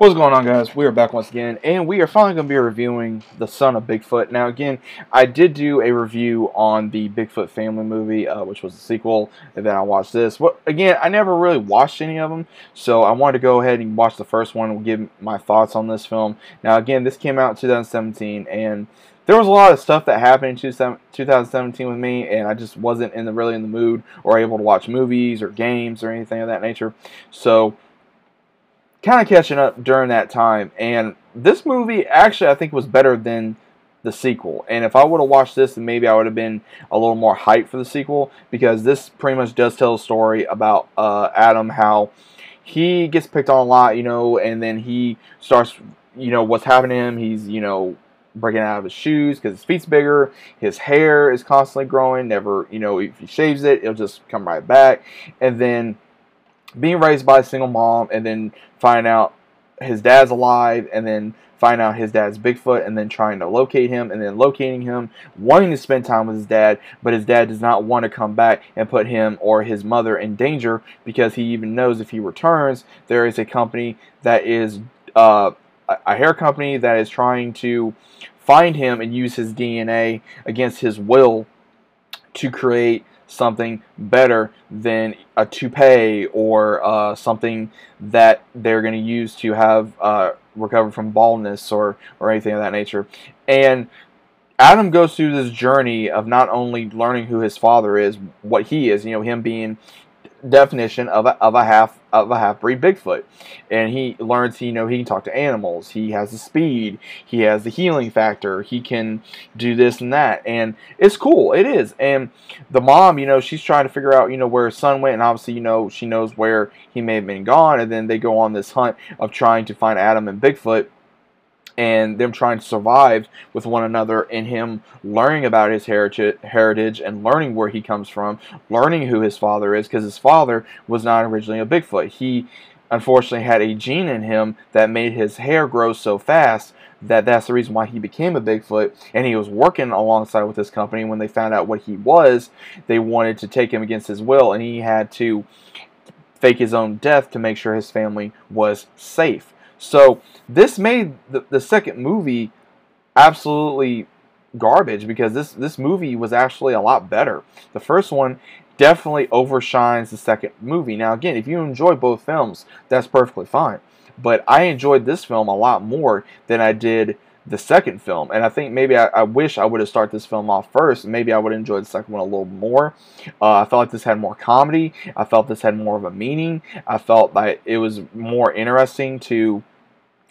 What's going on guys? We are back once again and we are finally going to be reviewing The Son of Bigfoot. Now again, I did do a review on the Bigfoot family movie, uh, which was the sequel, and then I watched this. But again, I never really watched any of them, so I wanted to go ahead and watch the first one and give my thoughts on this film. Now again, this came out in 2017 and there was a lot of stuff that happened in 2017 with me, and I just wasn't in the really in the mood or able to watch movies or games or anything of that nature. So kind of catching up during that time. And this movie actually I think was better than the sequel. And if I would have watched this, then maybe I would have been a little more hyped for the sequel because this pretty much does tell a story about uh, Adam how he gets picked on a lot, you know, and then he starts, you know, what's happening to him. He's, you know, breaking out of his shoes because his feet's bigger. His hair is constantly growing. Never, you know, if he shaves it, it'll just come right back. And then being raised by a single mom and then find out his dad's alive and then find out his dad's Bigfoot and then trying to locate him and then locating him, wanting to spend time with his dad, but his dad does not want to come back and put him or his mother in danger because he even knows if he returns, there is a company that is uh, a hair company that is trying to find him and use his DNA against his will to create something better than a toupee or uh, something that they're going to use to have uh, recover from baldness or, or anything of that nature. And Adam goes through this journey of not only learning who his father is, what he is, you know, him being definition of a, of a half of a half breed Bigfoot, and he learns he you know he can talk to animals. He has the speed. He has the healing factor. He can do this and that, and it's cool. It is. And the mom, you know, she's trying to figure out you know where his son went, and obviously you know she knows where he may have been gone, and then they go on this hunt of trying to find Adam and Bigfoot and them trying to survive with one another and him learning about his heritage and learning where he comes from, learning who his father is, because his father was not originally a Bigfoot. He unfortunately had a gene in him that made his hair grow so fast that that's the reason why he became a Bigfoot and he was working alongside with this company when they found out what he was they wanted to take him against his will and he had to fake his own death to make sure his family was safe so this made the, the second movie absolutely garbage because this this movie was actually a lot better. The first one definitely overshines the second movie. Now again, if you enjoy both films, that's perfectly fine. But I enjoyed this film a lot more than I did the second film. And I think maybe I, I wish I would have started this film off first. Maybe I would enjoy the second one a little more. Uh, I felt like this had more comedy. I felt this had more of a meaning. I felt that it was more interesting to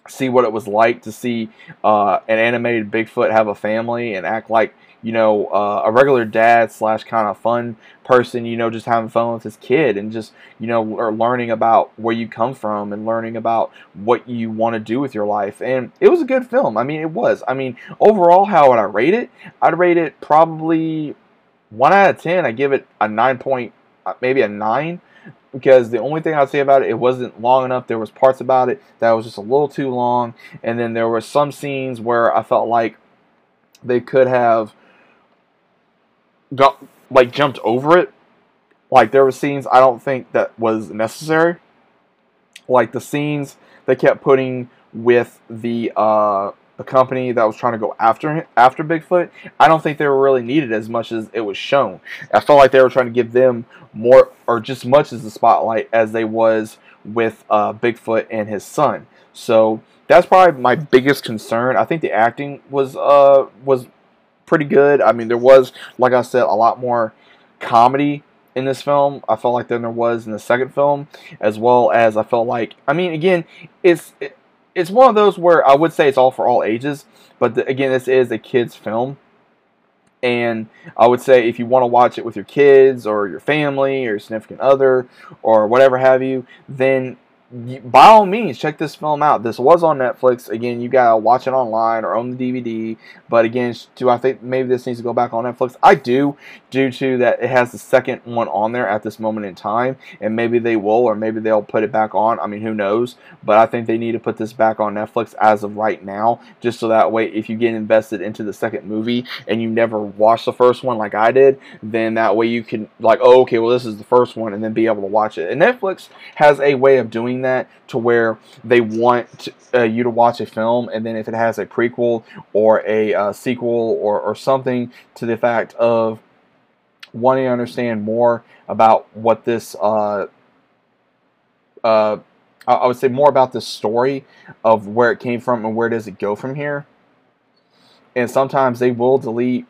see what it was like to see uh, an animated Bigfoot have a family and act like you know uh, a regular dad slash kind of fun person. You know, just having fun with his kid and just you know or learning about where you come from and learning about what you want to do with your life. And it was a good film. I mean, it was. I mean, overall, how would I rate it? I'd rate it probably one out of ten. I give it a nine point, uh, maybe a nine because the only thing I'd say about it, it wasn't long enough. There was parts about it that was just a little too long, and then there were some scenes where I felt like they could have got like jumped over it. Like there were scenes I don't think that was necessary. Like the scenes they kept putting with the uh, the company that was trying to go after after Bigfoot, I don't think they were really needed as much as it was shown. I felt like they were trying to give them more or just much as the spotlight as they was with uh, Bigfoot and his son. So that's probably my biggest concern. I think the acting was uh was pretty good. I mean, there was, like I said, a lot more comedy in this film. I felt like than there was in the second film, as well as I felt like. I mean, again, it's. It, it's one of those where I would say it's all for all ages, but the, again, this is a kids' film, and I would say if you want to watch it with your kids or your family or your significant other or whatever have you, then by all means, check this film out. This was on Netflix. Again, you gotta watch it online or own the DVD. But again, do I think maybe this needs to go back on Netflix? I do, due to that it has the second one on there at this moment in time, and maybe they will, or maybe they'll put it back on. I mean, who knows? But I think they need to put this back on Netflix as of right now, just so that way, if you get invested into the second movie and you never watched the first one like I did, then that way you can like, oh, okay, well this is the first one, and then be able to watch it. And Netflix has a way of doing that to where they want uh, you to watch a film, and then if it has a prequel or a uh, sequel or, or something to the fact of wanting to understand more about what this, uh, uh, I would say more about the story of where it came from and where does it go from here. And sometimes they will delete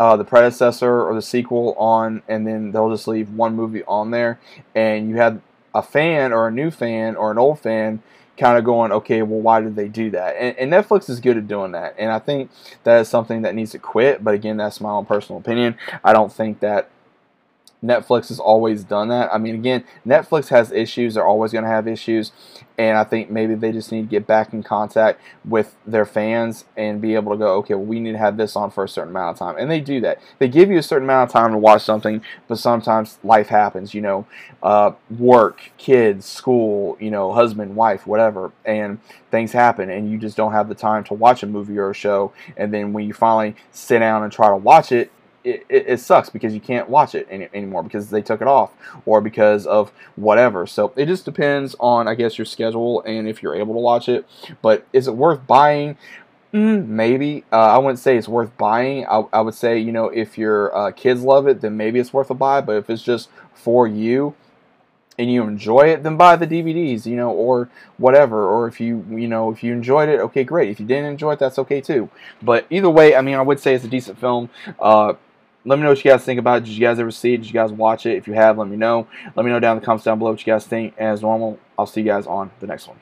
uh, the predecessor or the sequel on, and then they'll just leave one movie on there, and you have a fan or a new fan or an old fan kind of going, okay, well, why did they do that? And, and, Netflix is good at doing that, and I think that is something that needs to quit. But again, that's my own personal opinion. I don't think that Netflix has always done that. I mean, again, Netflix has issues. They're always going to have issues. And I think maybe they just need to get back in contact with their fans and be able to go, okay, well, we need to have this on for a certain amount of time. And they do that. They give you a certain amount of time to watch something, but sometimes life happens, you know, uh, work, kids, school, you know, husband, wife, whatever. And things happen, and you just don't have the time to watch a movie or a show. And then when you finally sit down and try to watch it, it, it, it, sucks because you can't watch it any, anymore because they took it off or because of whatever. So it just depends on, I guess, your schedule and if you're able to watch it. But is it worth buying? Mm, maybe. Uh, I wouldn't say it's worth buying. I, I would say, you know, if your uh, kids love it, then maybe it's worth a buy. But if it's just for you, and you enjoy it, then buy the DVDs, you know, or whatever. Or if you, you know, if you enjoyed it, okay, great. If you didn't enjoy it, that's okay too. But either way, I mean, I would say it's a decent film. Uh, let me know what you guys think about it. Did you guys ever see it? Did you guys watch it? If you have, let me know. Let me know down in the comments down below what you guys think. As normal, I'll see you guys on the next one.